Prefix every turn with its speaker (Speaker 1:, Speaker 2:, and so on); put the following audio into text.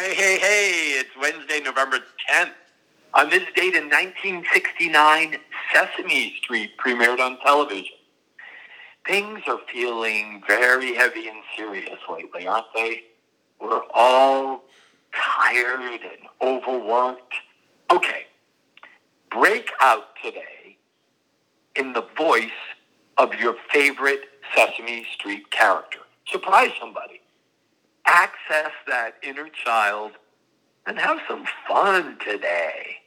Speaker 1: Hey, hey, hey, it's Wednesday, November 10th. On this date in 1969, Sesame Street premiered on television. Things are feeling very heavy and serious lately, aren't they? We're all tired and overworked. Okay, break out today in the voice of your favorite Sesame Street character. Surprise somebody. Access that inner child and have some fun today.